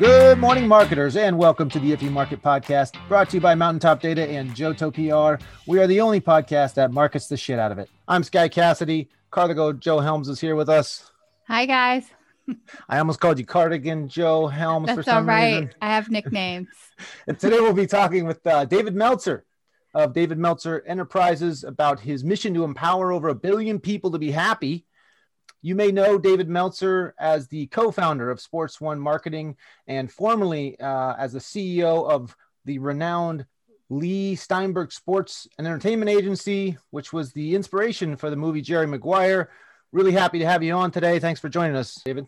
Good morning, marketers, and welcome to the If You Market Podcast, brought to you by Mountaintop Data and JoTo PR. We are the only podcast that markets the shit out of it. I'm Sky Cassidy. Karla Jo Helms is here with us. Hi, guys. I almost called you Cardigan Joe Helms That's for some all right. reason. I have nicknames. And today we'll be talking with uh, David Meltzer of David Meltzer Enterprises about his mission to empower over a billion people to be happy. You may know David Meltzer as the co founder of Sports One Marketing and formerly uh, as the CEO of the renowned Leigh Steinberg Sports and Entertainment Agency, which was the inspiration for the movie Jerry Maguire. Really happy to have you on today. Thanks for joining us, David.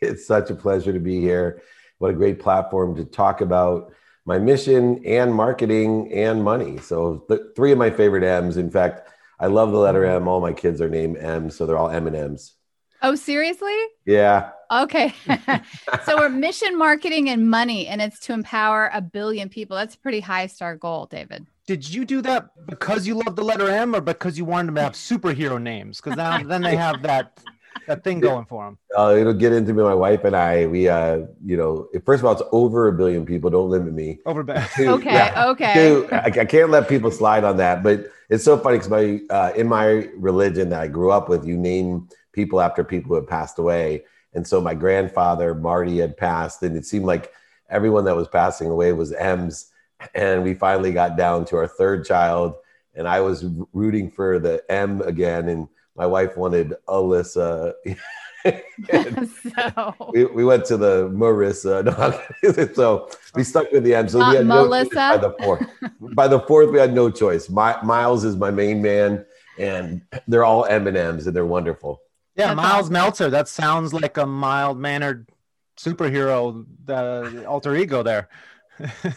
It's such a pleasure to be here. What a great platform to talk about my mission and marketing and money. So, three of my favorite M's. In fact, I love the letter M. All my kids are named M, so they're all M and M's. Oh, seriously? Yeah, Okay. so we're mission marketing and money, and it's to empower a billion people. That's a pretty high star goal, David. Did you do that because you love the letter M or because you wanted them to have superhero names? Because then they have that that thing going for them. uh, it'll get into me. My wife and I, we, uh, you know, first of all, it's over a billion people. Don't limit me. Over back. Two, Okay. yeah. Okay. Two, I, I can't let people slide on that. But it's so funny because my uh, in my religion that I grew up with, you name people after people who have passed away. And so my grandfather Marty had passed, and it seemed like everyone that was passing away was M's. And we finally got down to our third child, and I was rooting for the M again, and my wife wanted Alyssa. So, we, we went to the Marissa. No, so we stuck with the M. So Not we had no Melissa? choice by the fourth. by the fourth, we had no choice. My, Miles is my main man, and they're all M and M's, and they're wonderful. Yeah, That's Miles awesome. Meltzer. That sounds like a mild mannered superhero, the alter ego there.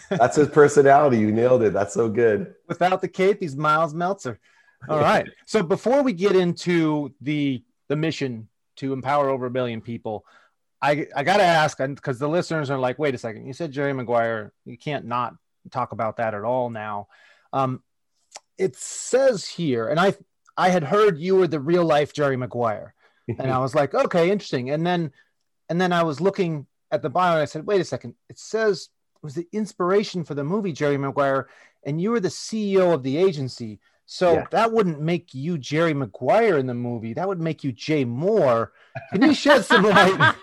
That's his personality. You nailed it. That's so good. Without the cape, he's Miles Meltzer. All right. So before we get into the the mission to empower over a billion people, I I gotta ask because the listeners are like, wait a second, you said Jerry Maguire. You can't not talk about that at all now. Um, it says here, and I I had heard you were the real life Jerry Maguire. and I was like, okay, interesting. And then, and then I was looking at the bio and I said, wait a second. It says it was the inspiration for the movie Jerry Maguire, and you were the CEO of the agency. So Yeah. that wouldn't make you Jerry Maguire in the movie. That would make you Jay Mohr. Can you shed some light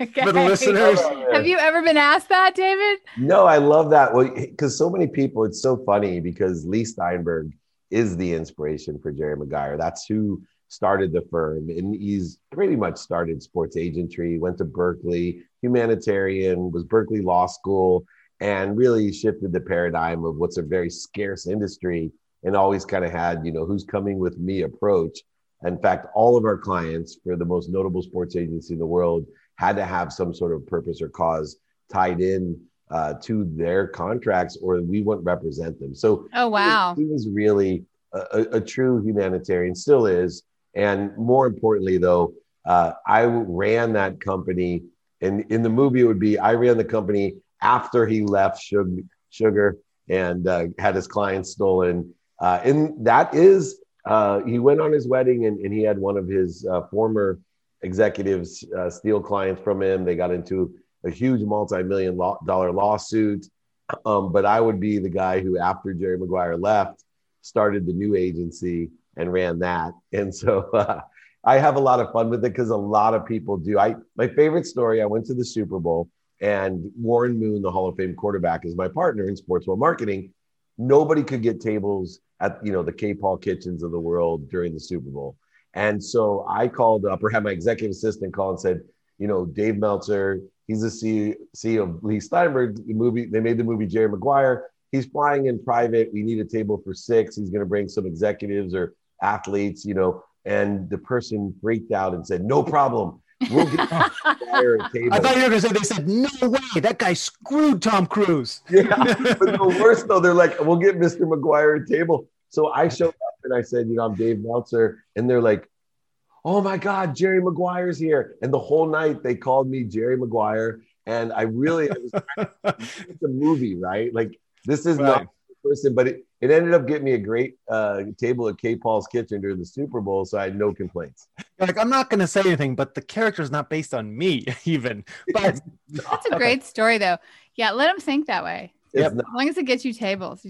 okay. for the listeners? Have you ever been asked that, David? No, I love that. Well, because so many people, it's so funny because Leigh Steinberg is the inspiration for Jerry Maguire. That's who started the firm, and he's pretty much started sports agentry. Went to Berkeley, humanitarian, was Berkeley Law School, and really shifted the paradigm of what's a very scarce industry, and always kind of had you know who's coming with me approach. In fact, all of our clients for the most notable sports agency in the world had to have some sort of purpose or cause tied in uh, to their contracts, or we wouldn't represent them. So Oh, wow. he was really a, a, true humanitarian, still is. And more importantly, though, uh, I ran that company. And in the movie, it would be I ran the company after he left Sugar, Sugar and uh, had his clients stolen. Uh, and that is, uh, he went on his wedding and, and he had one of his uh, former executives uh, steal clients from him. They got into a huge multi-million law- dollar lawsuit. Um, but I would be the guy who, after Jerry Maguire left, started the new agency and ran that. And so uh, I have a lot of fun with it because a lot of people do. I my favorite story. I went to the Super Bowl and Warren Moon, the Hall of Fame quarterback, is my partner in sports marketing. Nobody could get tables at you know the K Paul kitchens of the world during the Super Bowl. And so I called up or had my executive assistant call and said, you know, Dave Meltzer, he's the CEO, CEO of Leigh Steinberg. The movie, they made the movie Jerry Maguire. He's flying in private. We need a table for six. He's going to bring some executives or athletes, you know. And the person freaked out and said, no problem. We'll get Maguire a table. I thought you were going to say, they said, no way, that guy screwed Tom Cruise. yeah, but the worst though, they're like, we'll get Mr. McGuire a table. So I showed up and I said, you know, I'm Dave Meltzer, and they're like, oh my God, Jerry Maguire's here. And the whole night they called me Jerry Maguire. And I really, I was, it's a movie, right? Like this is Right. not person, but it, it ended up getting me a great uh, table at K Paul's Kitchen during the Super Bowl, so I had no complaints. Like I'm not going to say anything, but the character is not based on me, even. But that's a great story, though. Yeah, let them think that way. Yep. As long as it gets you tables.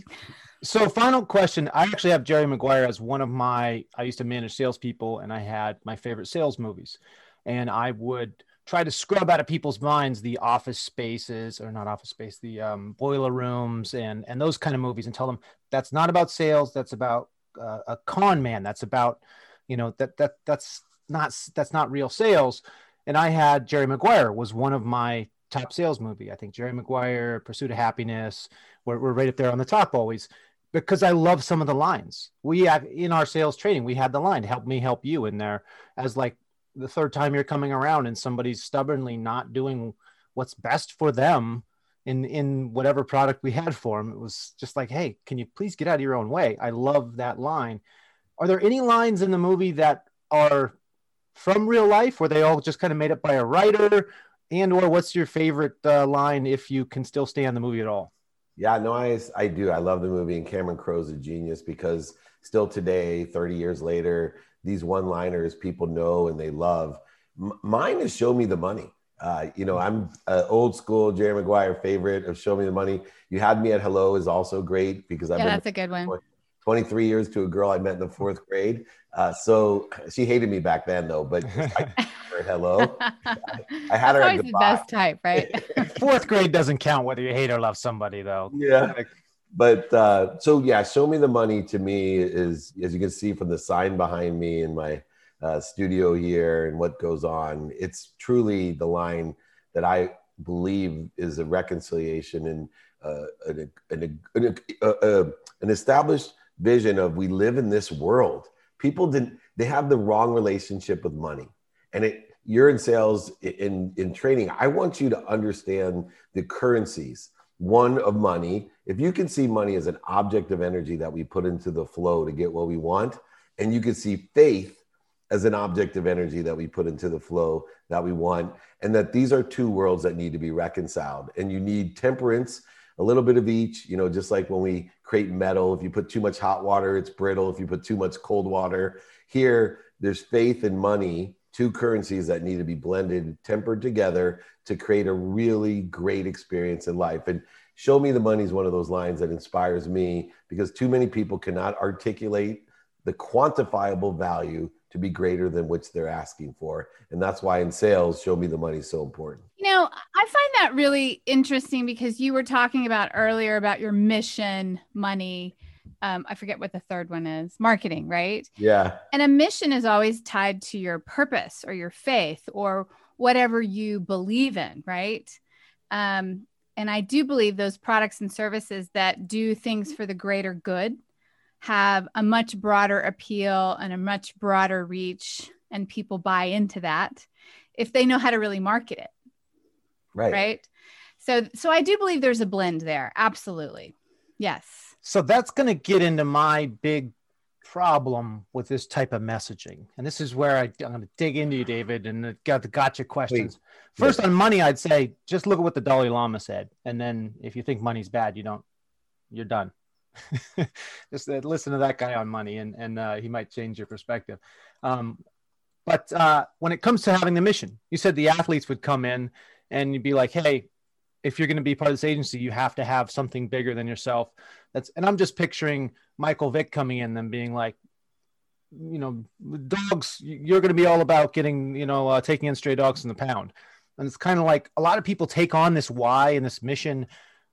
So, final question. I actually have Jerry Maguire as one of my. I used to manage salespeople, and I had my favorite sales movies, and I would try to scrub out of people's minds the office spaces or not office space, the um, boiler rooms, and and those kind of movies, and tell them that's not about sales. That's about uh, a con man. That's about, you know, that that that's not that's not real sales. And I had Jerry Maguire was one of my top sales movie. I think Jerry Maguire, Pursuit of Happiness, we're, we're right up there on the top always because I love some of the lines. We have in our sales training, we had the line, help me help you in there as like the third time you're coming around and somebody's stubbornly not doing what's best for them in in whatever product we had for them. It was just like, hey, can you please get out of your own way? I love that line. Are there any lines in the movie that are from real life? Were they all just kind of made up by a writer? And or what's your favorite uh, line if you can still stay on the movie at all? Yeah, no, I, I do. I love the movie, and Cameron Crowe's a genius because still today, 30 years later, these one liners people know and they love. M- mine is Show Me the Money. Uh, you know, I'm uh, old school Jerry Maguire favorite of Show Me the Money. You Had Me at Hello is also great because I've yeah, that's a good one. 23 years to a girl I met in the fourth grade. Uh, so she hated me back then, though. But hello, I, had her. Always the best type, right? fourth grade doesn't count whether you hate or love somebody, though. Yeah. But uh, so yeah, show me the money to me is as you can see from the sign behind me in my uh, studio here and what goes on. It's truly the line that I believe is a reconciliation and uh, an, an, an, uh, uh, an established vision of we live in this world. People didn't, they have the wrong relationship with money. And it, you're in sales in, in training. I want you to understand the currencies, one of money. If you can see money as an object of energy that we put into the flow to get what we want, and you can see faith as an object of energy that we put into the flow that we want, and that these are two worlds that need to be reconciled. And you need temperance, a little bit of each, you know, just like when we create metal. If you put too much hot water, it's brittle. If you put too much cold water, here there's faith and money, two currencies that need to be blended, tempered together to create a really great experience in life. And show me the money is one of those lines that inspires me because too many people cannot articulate the quantifiable value to be greater than which they're asking for. And that's why in sales, show me the money is so important. You know, I find that really interesting because you were talking about earlier about your mission, money. Um, I forget what the third one is marketing, right? Yeah. And a mission is always tied to your purpose or your faith or whatever you believe in, right? Um, and I do believe those products and services that do things for the greater good have a much broader appeal and a much broader reach and people buy into that if they know how to really market it. Right. Right? So so i do believe there's a blend there. Absolutely. Yes. So that's going to get into my big problem with this type of messaging. And this is where I, am going to dig into you david and got the gotcha questions. Wait. first on money i'd say just look at what the dalai lama said. And then if you think money's bad you don't you're done just uh, listen to that guy on money and, and uh, he might change your perspective. Um, but uh, when it comes to having the mission, you said the athletes would come in and you'd be like, hey, if you're going to be part of this agency, you have to have something bigger than yourself. That's and I'm just picturing Michael Vick coming in and being like, you know, dogs. You're going to be all about getting, you know, uh, taking in stray dogs in the pound. And it's kind of like a lot of people take on this why and this mission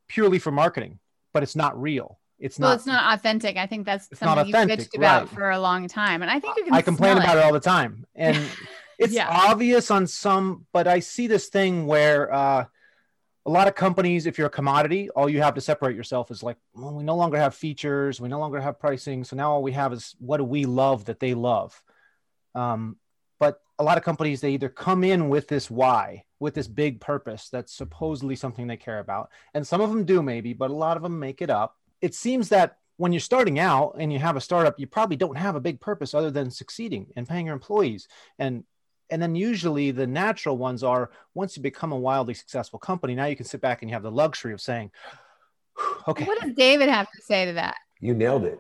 purely for marketing, but it's not real it's well, not it's not authentic. I think that's something you've bitched about right. for a long time. And I think you can I complain about it. it all the time. And it's yeah. obvious on some, but I see this thing where uh, a lot of companies, if you're a commodity, all you have to separate yourself is like, well, we no longer have features, we no longer have pricing. So now all we have is what do we love that they love. Um, but a lot of companies, they either come in with this why, with this big purpose that's supposedly something they care about. And some of them do maybe, but a lot of them make it up it seems that when you're starting out and you have a startup, you probably don't have a big purpose other than succeeding and paying your employees. And and then usually the natural ones are once you become a wildly successful company, now you can sit back and you have the luxury of saying, okay. What does David have to say to that? You nailed it.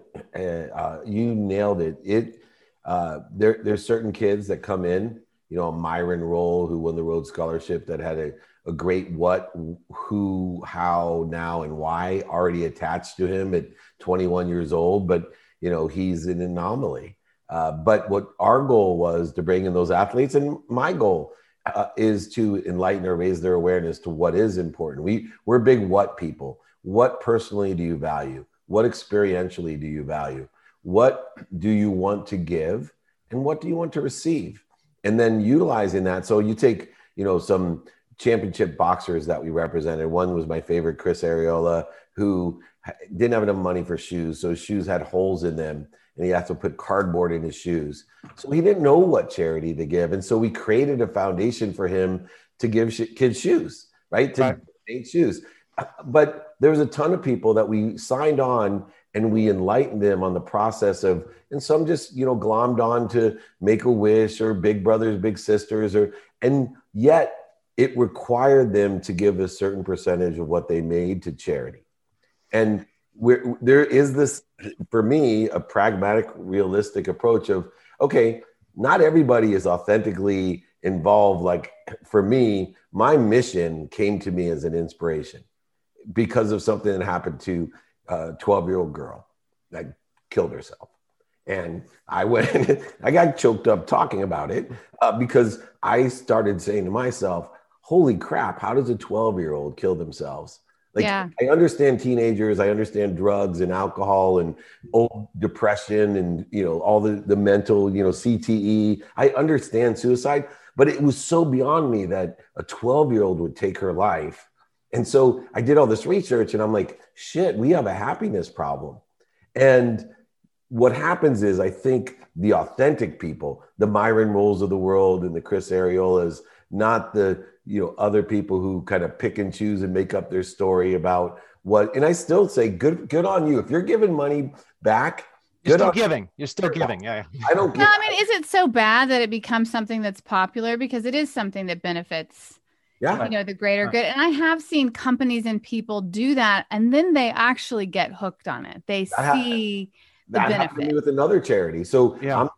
Uh, you nailed it. It uh, there there's certain kids that come in. You know, a Myron Rolle who won the Rhodes Scholarship, that had a, a great what, who, how, now, and why already attached to him at 21 years old. But you know, he's an anomaly. Uh, but what our goal was to bring in those athletes, and my goal uh, is to enlighten or raise their awareness to what is important. We we're big what people. What personally do you value? What experientially do you value? What do you want to give, and what do you want to receive? And then utilizing that. So you take you know some championship boxers that we represented. One was my favorite, Chris Arreola, who didn't have enough money for shoes, so his shoes had holes in them and he had to put cardboard in his shoes. So he didn't know what charity to give. And so we created a foundation for him to give sh- kids shoes, right? To right. make shoes. But there was a ton of people that we signed on and we enlightened them on the process of, and some just, you know, glommed on to make a wish or big brothers, big sisters, or, and yet it required them to give a certain percentage of what they made to charity. And there is this for me a pragmatic realistic approach of okay not everybody is authentically involved like for me my mission came to me as an inspiration because of something that happened to a 12 year old girl that killed herself and i went i got choked up talking about it uh, because i started saying to myself holy crap how does a 12 year old kill themselves like yeah. I understand teenagers, I understand drugs and alcohol and old depression and you know all the the mental, you know, CTE. I understand suicide, but it was so beyond me that a 12-year-old would take her life. And so I did all this research and I'm like, shit, we have a happiness problem. And what happens is I think the authentic people, the Myron Rolles of the world and the Chris Arreolas, not the you know other people who kind of pick and choose and make up their story about what and i still say good good on you. If you're giving money back you're still giving. You're still giving. Yeah i don't no i mean is it so bad that it becomes something that's popular? Because it is something that benefits yeah. you know the greater good. And i have seen companies and people do that and then they actually get hooked on it. They that see the that benefit. with another charity. So yeah. I'm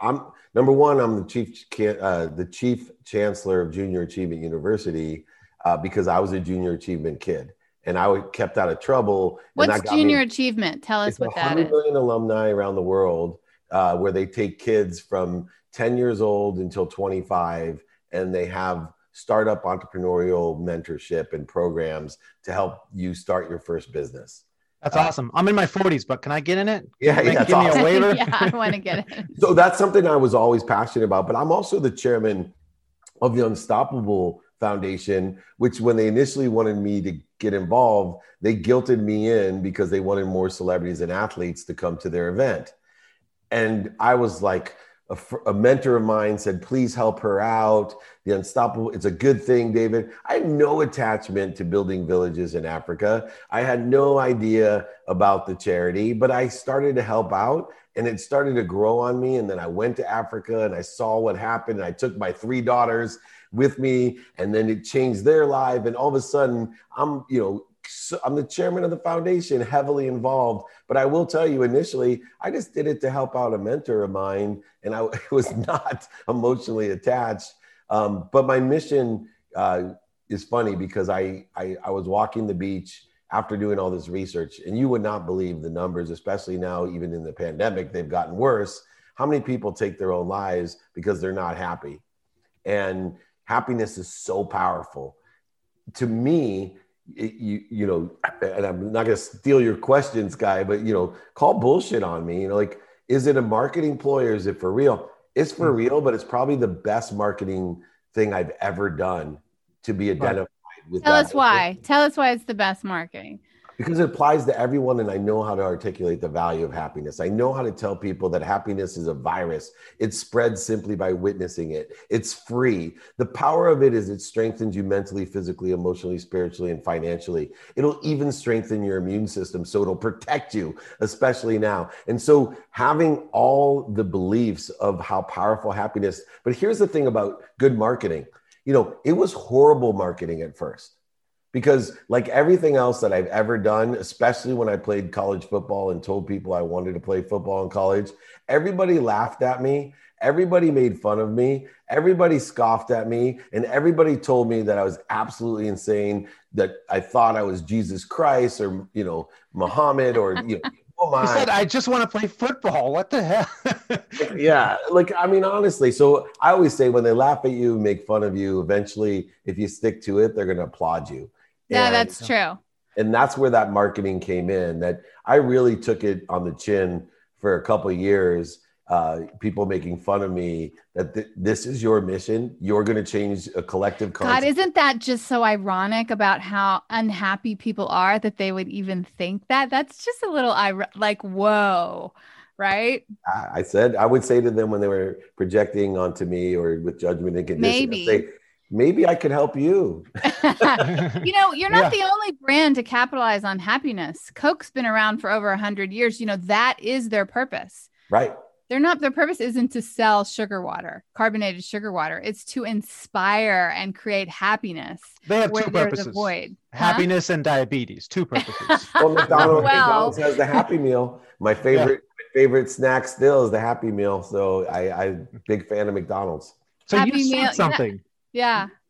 i'm number one, I'm the chief uh, the chief chancellor of Junior Achievement University uh, because I was a junior achievement kid and I kept out of trouble. What's junior me, achievement? Tell us what that is. 100 million alumni around the world uh, where they take kids from 10 years old until 25 and they have startup entrepreneurial mentorship and programs to help you start your first business. That's uh, awesome. I'm in my 40s, but can I get in it? Yeah, yeah. Give awesome. me a waiver. yeah, I want to get it. so that's something I was always passionate about. But I'm also the chairman of the Unstoppable Foundation, which when they initially wanted me to get involved, they guilted me in because they wanted more celebrities and athletes to come to their event. And I was like, a, a, mentor of mine said, please help her out. The Unstoppable, it's a good thing, David. I had no attachment to building villages in Africa. I had no idea about the charity, but I started to help out and it started to grow on me. And then I went to Africa and I saw what happened. I took my three daughters with me and then it changed their life. And all of a sudden, I'm, you know, I'm the chairman of the foundation, heavily involved. But I will tell you, initially, I just did it to help out a mentor of mine, and I was not emotionally attached. Um, but my mission uh, is funny because I, I I was walking the beach after doing all this research, and you would not believe the numbers, especially now, even in the pandemic, they've gotten worse. How many people take their own lives because they're not happy? And happiness is so powerful. To me, you you know, and I'm not gonna steal your questions, guy, but you know, call bullshit on me. You know, like, is it a marketing ploy or is it for real? It's for mm-hmm. real, but it's probably the best marketing thing I've ever done to be identified with. Tell us why. Tell us why it's the best marketing because it applies to everyone and i know how to articulate the value of happiness. I know how to tell people that happiness is a virus. It spreads simply by witnessing it. It's free. The power of it is it strengthens you mentally physically emotionally spiritually and financially. It'll even strengthen your immune system so it'll protect you especially now. And so having all the beliefs of how powerful happiness but here's the thing about good marketing. You know it was horrible marketing at first because like everything else that I've ever done, especially when I played college football and told people I wanted to play football in college, everybody laughed at me. Everybody made fun of me. Everybody scoffed at me. And everybody told me that I was absolutely insane, that I thought I was Jesus Christ or, you know, Muhammad or, you know, Oh he said, "I just want to play football." What the hell? yeah, like I mean, honestly. So I always say when they laugh at you, make fun of you, eventually, if you stick to it, they're going to applaud you. Yeah, and, that's true. And that's where that marketing came in. That I really took it on the chin for a couple years. Uh, people making fun of me that th- this is your mission. You're going to change a collective. God, isn't that just so ironic about how unhappy people are that they would even think that? That's just a little like, whoa, right? I said I would say to them when they were projecting onto me or with judgment and condition, maybe. Say, maybe I could help you. you know, you're not yeah. the only brand to capitalize on happiness. Coke's been around for over a hundred years. You know, that is their purpose. Right. They're not, their purpose isn't to sell sugar water, carbonated sugar water. It's to inspire and create happiness. They have two purposes void. happiness huh? and diabetes, two purposes. well, McDonald's, well, McDonald's has the Happy Meal. My favorite, yeah. my favorite snack still is the Happy Meal. So I, I'm big fan of McDonald's. So Happy you said something. Yeah.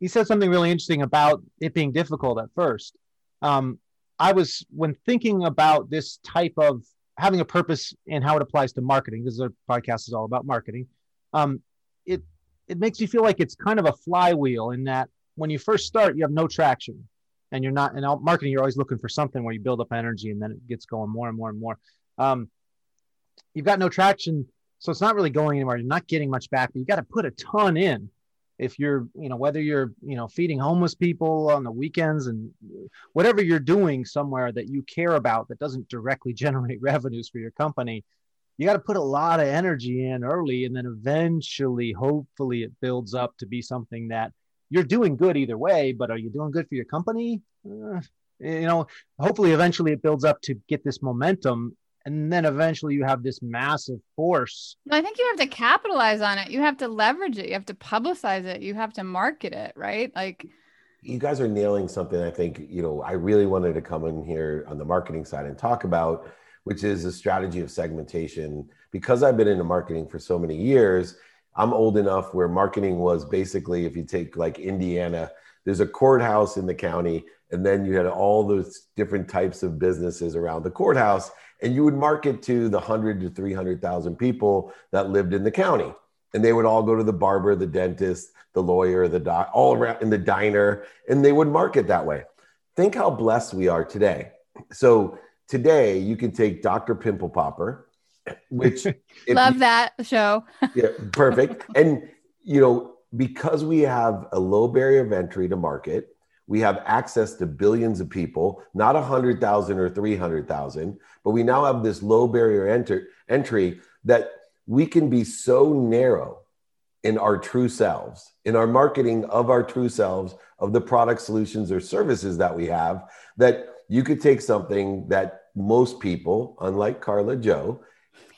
He said something really interesting about it being difficult at first. Um, I was when thinking about this type of having a purpose and how it applies to marketing. Is our podcast is all about marketing. Um, it it makes you feel like it's kind of a flywheel in that when you first start, you have no traction, and you're not in marketing. You're always looking for something where you build up energy, and then it gets going more and more and more. Um, you've got no traction, so it's not really going anywhere. You're not getting much back, but you got to put a ton in if you're you know whether you're you know feeding homeless people on the weekends and whatever you're doing somewhere that you care about that doesn't directly generate revenues for your company you got to put a lot of energy in early and then eventually hopefully it builds up to be something that you're doing good either way but are you doing good for your company? Uh, you know hopefully eventually it builds up to get this momentum and then eventually you have this massive force. I think you have to capitalize on it. You have to leverage it. You have to publicize it. You have to market it, right? Like you guys are nailing something I think, you know, I really wanted to come in here on the marketing side and talk about, which is a strategy of segmentation. Because I've been into marketing for so many years, I'm old enough where marketing was basically if you take like Indiana, there's a courthouse in the county and then you had all those different types of businesses around the courthouse and you would market to the 100 to 300,000 people that lived in the county. And they would all go to the barber, the dentist, the lawyer, the doc, all around in the diner, and they would market that way. Think how blessed we are today. So today you can take Dr. Pimple Popper, which love you, that show. yeah, perfect. And you know, because we have a low barrier of entry to market, we have access to billions of people, not 100,000 or 300,000, but we now have this low barrier enter, entry that we can be so narrow in our true selves, in our marketing of our true selves, of the product solutions or services that we have, that you could take something that most people, unlike Karla Jo,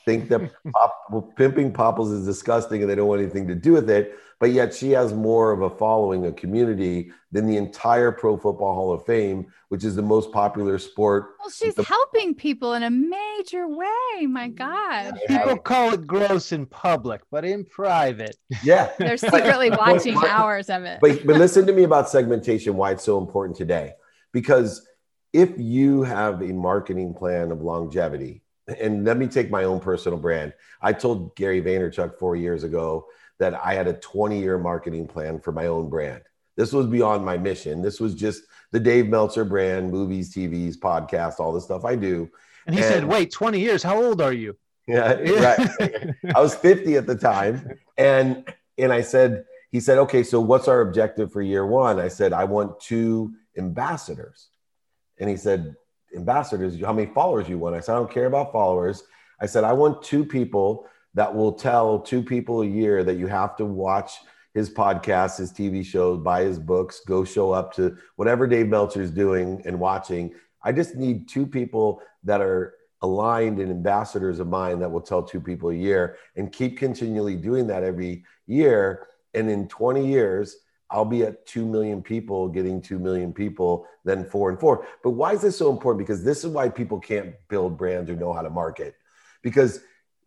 think that pop, pimping popples is disgusting and they don't want anything to do with it but yet she has more of a following, a community than the entire Pro Football Hall of Fame, which is the most popular sport. Well, she's the- helping people in a major way. My God. People call it gross in public, but in private. Yeah. They're secretly watching hours of it. But, but listen to me about segmentation, why it's so important today. Because if you have a marketing plan of longevity, and let me take my own personal brand. I told Gary Vaynerchuk four years ago that I had a 20 year marketing plan for my own brand. This was beyond my mission. This was just the Dave Meltzer brand, movies, TVs, podcasts, all the stuff I do. And he and, said, Wait, 20 years, how old are you? Yeah, right. I was 50 at the time. And and I said, he said, okay, so what's our objective for year one? I said, I want two ambassadors. And he said, ambassadors, how many followers you want? I said, I don't care about followers. I said, I want two people that will tell two people a year that you have to watch his podcast, his TV shows, buy his books, go show up to whatever Dave Meltzer is doing and watching. I just need two people that are aligned and ambassadors of mine that will tell two people a year and keep continually doing that every year. And in 20 years, I'll be at 2 million people getting 2 million people, then four and four. But why is this so important? Because this is why people can't build brands or know how to market. Because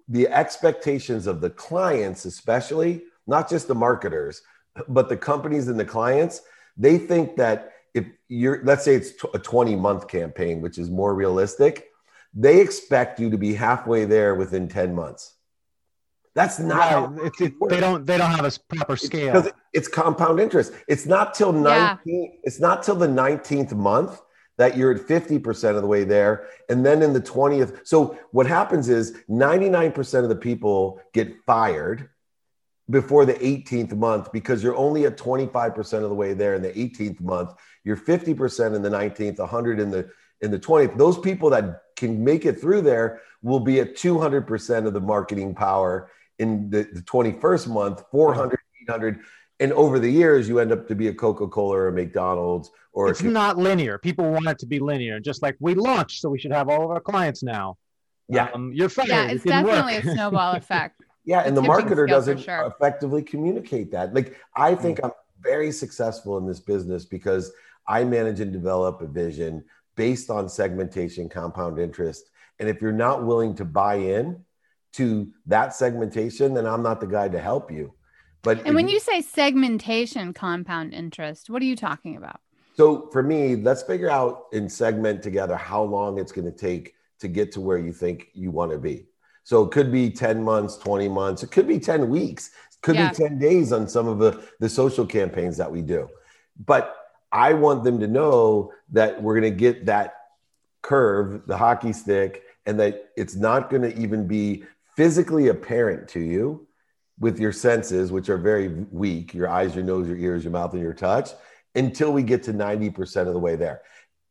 the expectations of the clients, especially, not just the marketers, but the companies and the clients, they think that if you're, let's say it's a 20 month campaign, which is more realistic, they expect you to be halfway there within 10 months. That's not right. how it's, it, they don't they don't have a proper scale. It's, it's compound interest. It's not till 19 yeah. it's not till the 19th month that you're at 50% of the way there and then in the 20th so what happens is 99% of the people get fired before the 18th month because you're only at 25% of the way there in the 18th month you're 50% in the 19th 100 in the in the 20th those people that can make it through there will be at 200% of the marketing power in the, the 21st month 400 800 and over the years you end up to be a coca-cola or a mcdonald's or it's not linear. People want it to be linear just like we launched so we should have all of our clients now. Yeah. Um, you're fired. Yeah it's it definitely work. a snowball effect. Yeah and the marketer doesn't sure. effectively communicate that. Like i think mm-hmm. i'm very successful in this business because i manage and develop a vision based on segmentation compound interest and if you're not willing to buy in to that segmentation then i'm not the guy to help you but and when you, say segmentation compound interest, what are you talking about? So for me, let's figure out and segment together how long it's going to take to get to where you think you want to be. So it could be 10 months, 20 months, it could be 10 weeks, it could yeah. be 10 days on some of the, the social campaigns that we do. But I want them to know that we're going to get that curve, the hockey stick, and that it's not going to even be physically apparent to you with your senses, which are very weak your eyes, your nose, your ears, your mouth, and your touch until we get to 90% of the way there.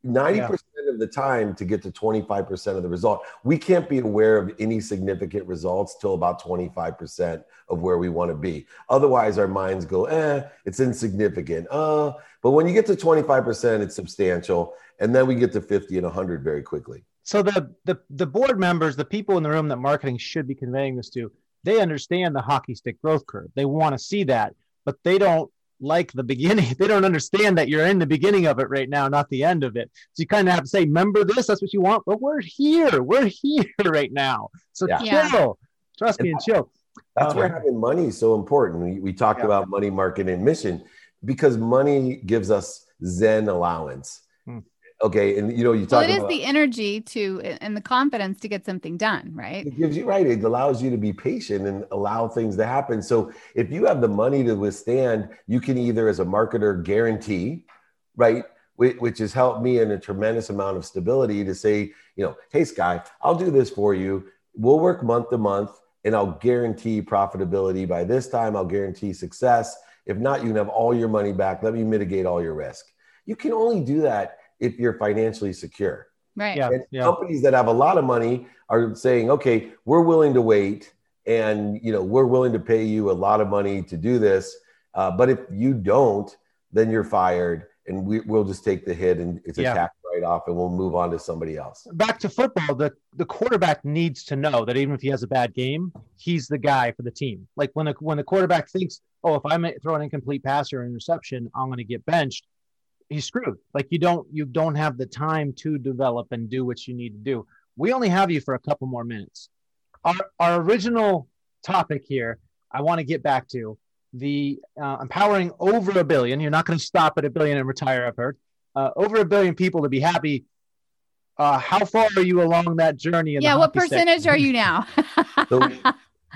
90% yeah. of the time to get to 25% of the result. We can't be aware of any significant results till about 25% of where we want to be. Otherwise, our minds go, eh, it's insignificant. Uh, but when you get to 25%, it's substantial. And then we get to 50 and 100 very quickly. So the, the the board members, the people in the room that marketing should be conveying this to, they understand the hockey stick growth curve. They want to see that, but they don't like the beginning. They don't understand that you're in the beginning of it right now, not the end of it. So you kind of have to say, remember this, that's what you want, but we're here. We're here right now. So yeah. chill. Trust and me and chill. That's um, where having money is so important. We, we talked yeah. about money, market, and mission because money gives us Zen allowance okay and you know you talk well, it is about, the energy to and the confidence to get something done right? It gives you right it allows you to be patient and allow things to happen. So if you have the money to withstand you can either as a marketer guarantee right which has helped me in a tremendous amount of stability to say you know hey sky i'll do this for you. We'll work month to month and i'll guarantee profitability by this time. I'll guarantee success. If not you can have all your money back. Let me mitigate all your risk. You can only do that if you're financially secure. Right. Yeah, and yeah. companies that have a lot of money are saying, okay, we're willing to wait and you know we're willing to pay you a lot of money to do this. Uh, but if you don't, then you're fired and we, will just take the hit and it's a yeah. tax write off and we'll move on to somebody else. Back to football, the, the quarterback needs to know that even if he has a bad game, he's the guy for the team. Like when the when the quarterback thinks, oh, if I throw an incomplete pass or an interception, I'm going to get benched he's screwed. Like you don't you don't have the time to develop and do what you need to do. We only have you for a couple more minutes. Our our original topic here, I want to get back to the uh, empowering over a billion. You're not going to stop at a billion and retire. I've heard uh, over a billion people to be happy. Uh, how far are you along that journey? yeah, what percentage stick? are you now? so,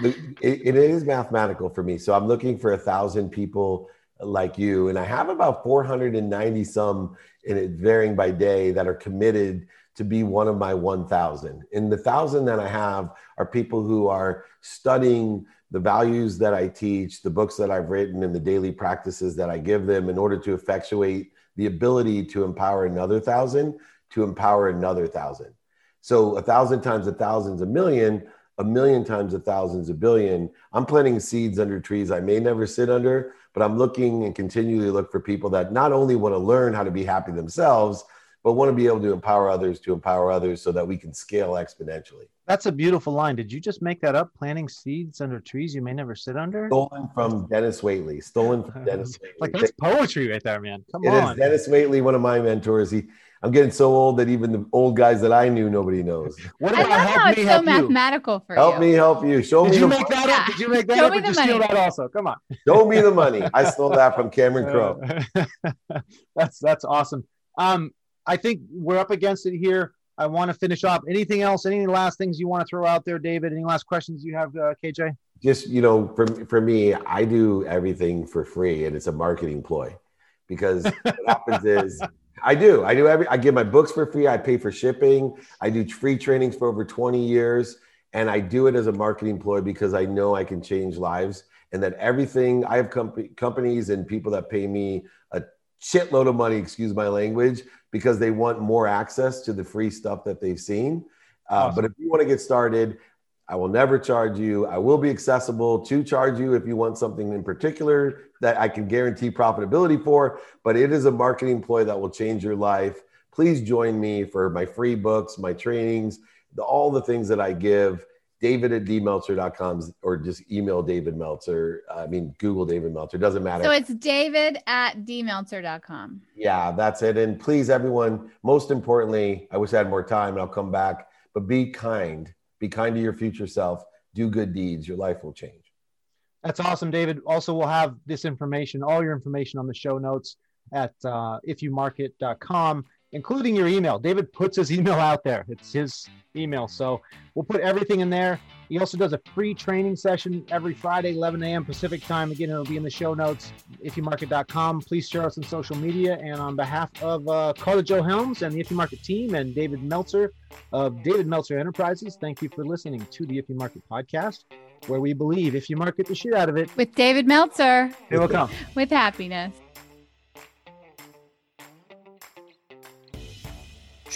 the, it, it is mathematical for me. So I'm looking for a thousand people like you. And I have about 490 some in it varying by day that are committed to be one of my 1000. And the thousand that I have are people who are studying the values that I teach, the books that I've written, and the daily practices that I give them in order to effectuate the ability to empower another thousand, to empower another thousand. So a thousand times a thousand's a million, a million times a thousand's a billion. I'm planting seeds under trees I may never sit under, but I'm looking and continually look for people that not only want to learn how to be happy themselves, but want to be able to empower others to empower others so that we can scale exponentially. That's a beautiful line. Did you just make that up? Planting seeds under trees you may never sit under. Stolen from Dennis Waitley. Stolen from Dennis. Waitley. like that's poetry right there, man. Come It on. is Dennis Waitley, one of my mentors. He, I'm getting so old that even the old guys that I knew, nobody knows. What I love help how me it's so help you? mathematical for Help you. me, help you. Show Did me, you the, make that up? Did you make that Show up me or the did you steal that also? Come on. show me the money. I stole that from Cameron Crowe. Uh, that's that's awesome. Um, I think we're up against it here. I want to finish off. Anything else? Any last things you want to throw out there, David? Any last questions you have, uh, KJ? just you know for, for me i do everything for free and it's a marketing ploy because what happens is i do i do every i give my books for free i pay for shipping i do free trainings for over 20 years and i do it as a marketing ploy because i know i can change lives and that everything i have comp- companies and people that pay me shitload of money excuse my language because they want more access to the free stuff that they've seen uh, Awesome. but if you want to get started I will never charge you. I will be accessible to charge you if you want something in particular that I can guarantee profitability for, but it is a marketing ploy that will change your life. Please join me for my free books, my trainings, the, all the things that I give. David at dmeltzer.com or just email David Meltzer. I mean, Google David Meltzer. Doesn't matter. So it's david at dmeltzer.com. Yeah, that's it. And please, everyone, most importantly, I wish I had more time and I'll come back, but be kind. Be kind to your future self. Do good deeds. Your life will change. That's awesome, David. Also, we'll have this information, all your information on the show notes at uh, ifyoumarket.com, including your email. David puts his email out there. It's his email. So we'll put everything in there. He also does a free training session every Friday, 11 a.m. Pacific time. Again, it'll be in the show notes, ifyoumarket.com. Please share us on social media. And on behalf of uh, Karla Jo Helms and the If You Market team and David Meltzer of David Meltzer Enterprises, thank you for listening to the If You Market podcast, where we believe if you market the shit out of it, With David Meltzer it will come. with happiness.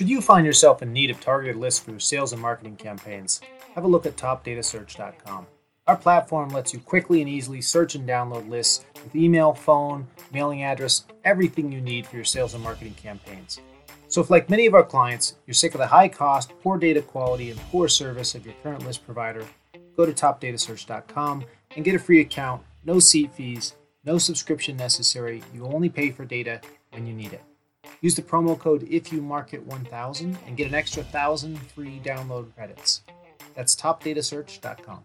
Should you find yourself in need of targeted lists for your sales and marketing campaigns, have a look at topdatasearch.com. Our platform lets you quickly and easily search and download lists with email, phone, mailing address, everything you need for your sales and marketing campaigns. So, if like many of our clients, you're sick of the high cost, poor data quality, and poor service of your current list provider, go to topdatasearch.com and get a free account, no seat fees, no subscription necessary. You only pay for data when you need it. Use the promo code if you market 1000 and get an extra 1000 free download credits. That's topdatasearch.com.